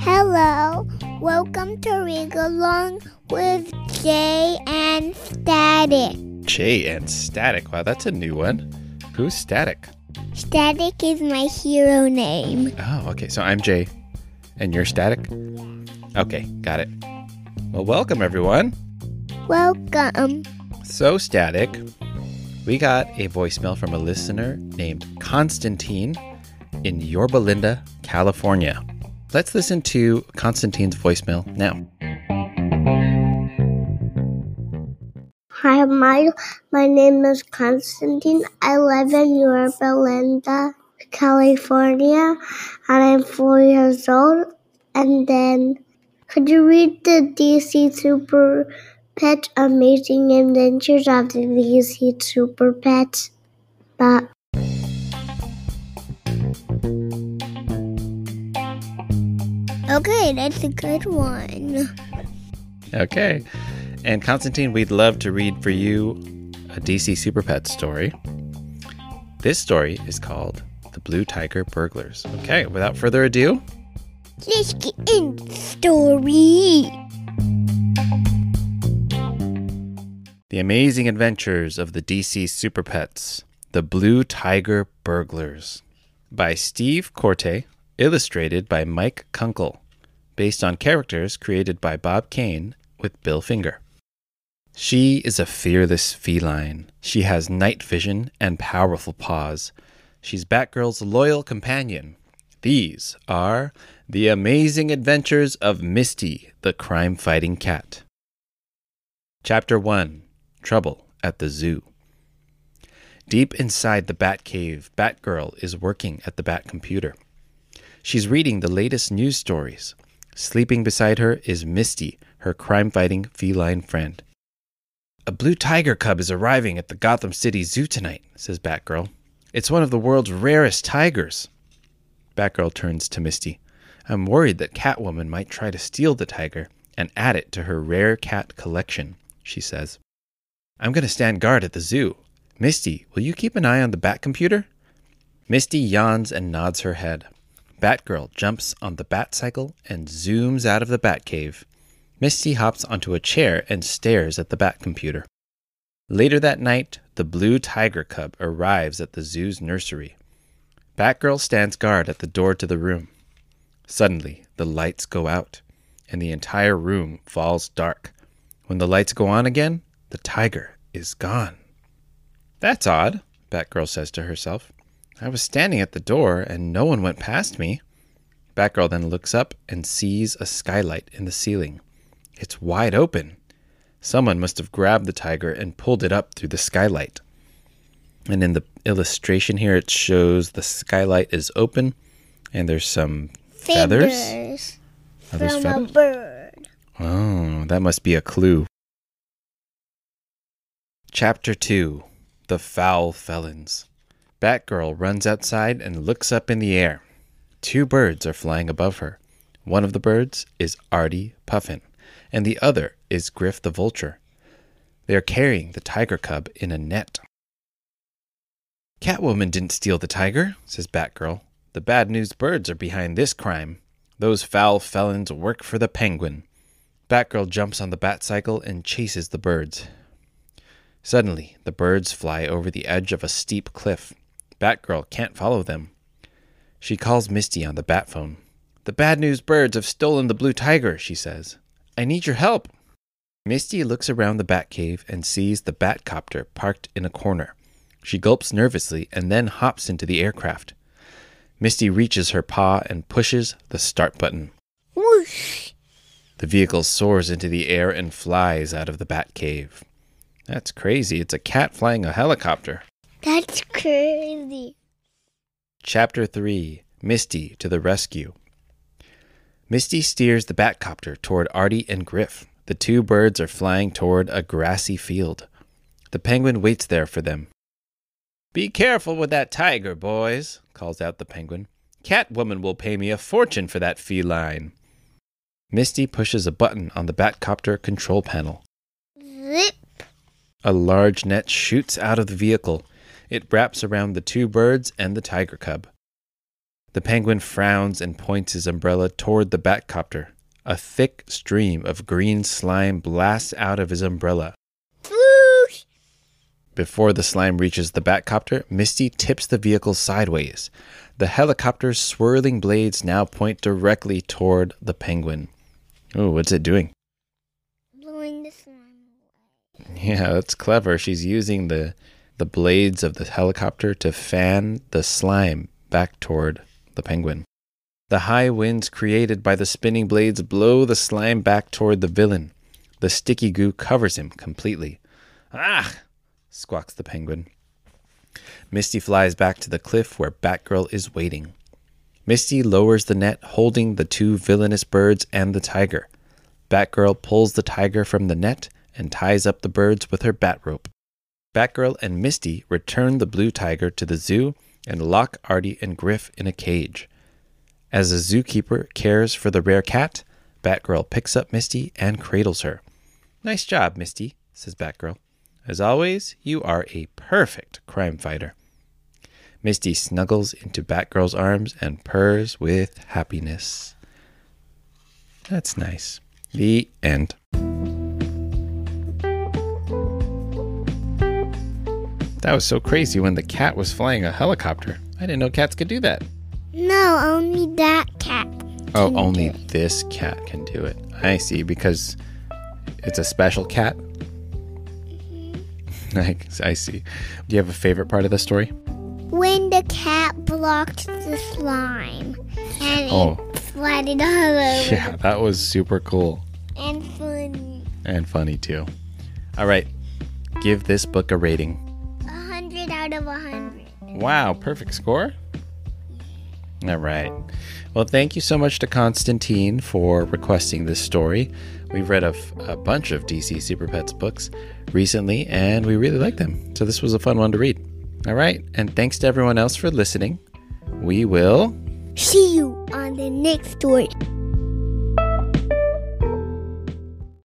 Hello, welcome to Read Along with Jay and Static. Jay and Static. Wow, that's a new one. Who's Static? Static is my hero name. Oh, okay. So I'm Jay, and you're Static? Okay, got it. Well, welcome everyone. Welcome. So, Static, we got a voicemail from a listener named Constantine in Yorba Linda, California. Let's listen to Constantine's voicemail now. Hi, my my name is Constantine. I live in Yorba Linda, California, and I'm four years old. And then, could you read the DC Super Pet Amazing Adventures of the DC Super Pets? But okay, that's a good one. Okay. And Constantine, we'd love to read for you a DC Super Pet story. This story is called The Blue Tiger Burglars. Okay, without further ado, Let's get in story. The Amazing Adventures of the DC Super Pets The Blue Tiger Burglars by Steve Korté, illustrated by Mike Kunkel, based on characters created by Bob Kane with Bill Finger. She is a fearless feline. She has night vision and powerful paws. She's Batgirl's loyal companion. These are The Amazing Adventures of Misty, the crime fighting cat. Chapter 1 Trouble at the Zoo. Deep inside the Batcave, Batgirl is working at the Bat computer. She's reading the latest news stories. Sleeping beside her is Misty, her crime fighting feline friend. A blue tiger cub is arriving at the Gotham City Zoo tonight, says Batgirl. It's one of the world's rarest tigers. Batgirl turns to Misty. I'm worried that Catwoman might try to steal the tiger and add it to her rare cat collection, she says. I'm going to stand guard at the zoo. Misty, will you keep an eye on the Bat computer? Misty yawns and nods her head. Batgirl jumps on the Batcycle and zooms out of the Batcave. Misty hops onto a chair and stares at the Bat computer. Later that night, the blue tiger cub arrives at the zoo's nursery. Batgirl stands guard at the door to the room. Suddenly, the lights go out, and the entire room falls dark. When the lights go on again, the tiger is gone. That's odd, Batgirl says to herself. I was standing at the door and no one went past me. Batgirl then looks up and sees a skylight in the ceiling. It's wide open. Someone must have grabbed the tiger and pulled it up through the skylight. And in the illustration here, it shows the skylight is open and there's some feathers. Fingers Are those from feathers? a bird. Oh, that must be a clue. Chapter 2 The Foul Felons. Batgirl runs outside and looks up in the air. Two birds are flying above her. One of the birds is Artie Puffin, and the other is Griff the Vulture. They are carrying the tiger cub in a net. Catwoman didn't steal the tiger, says Batgirl. The bad news birds are behind this crime. Those foul felons work for the penguin. Batgirl jumps on the Batcycle and chases the birds. Suddenly, the birds fly over the edge of a steep cliff. Batgirl can't follow them. She calls Misty on the Batphone. The bad news birds have stolen the blue tiger, she says. I need your help. Misty looks around the Batcave and sees the Batcopter parked in a corner. She gulps nervously and then hops into the aircraft. Misty reaches her paw and pushes the start button. Whoosh! The vehicle soars into the air and flies out of the Batcave. That's crazy. It's a cat flying a helicopter. That's crazy. Chapter 3 Misty to the Rescue. Misty steers the Batcopter toward Artie and Griff. The two birds are flying toward a grassy field. The penguin waits there for them. Be careful with that tiger, boys, calls out the penguin. Catwoman will pay me a fortune for that feline. Misty pushes a button on the Batcopter control panel. Zip. A large net shoots out of the vehicle. It wraps around the two birds and the tiger cub. The penguin frowns and points his umbrella toward the Batcopter. A thick stream of green slime blasts out of his umbrella. Whoosh! Before the slime reaches the Batcopter, Misty tips the vehicle sideways. The helicopter's swirling blades now point directly toward the penguin. Oh, what's it doing? Blowing the slime away. Yeah, that's clever. She's using the the blades of the helicopter to fan the slime back toward the penguin. The high winds created by the spinning blades blow the slime back toward the villain. The sticky goo covers him completely. Ah! squawks the penguin. Misty flies back to the cliff where Batgirl is waiting. Misty lowers the net holding the two villainous birds and the tiger. Batgirl pulls the tiger from the net and ties up the birds with her bat rope. Batgirl and Misty return the blue tiger to the zoo and lock Artie and Griff in a cage. As the zookeeper cares for the rare cat, Batgirl picks up Misty and cradles her. Nice job, Misty, says Batgirl. As always, you are a perfect crime fighter. Misty snuggles into Batgirl's arms and purrs with happiness. That's nice. The end. That was so crazy when the cat was flying a helicopter. I didn't know cats could do that. No, only that cat. Oh, only this cat can do it. I see, because it's a special cat. I, mm-hmm. I see. Do you have a favorite part of the story? When the cat blocked the slime and Oh. it flooded all over Yeah, that was super cool and funny. and funny too. All right, give this book a rating. Out of a hundred. Wow, perfect score. All right. Well, thank you so much to Constantine for requesting this story. We've read a, f- a bunch of DC Super Pets books recently, and we really like them. So this was a fun one to read. All right. And thanks to everyone else for listening. We will. See you on the next story.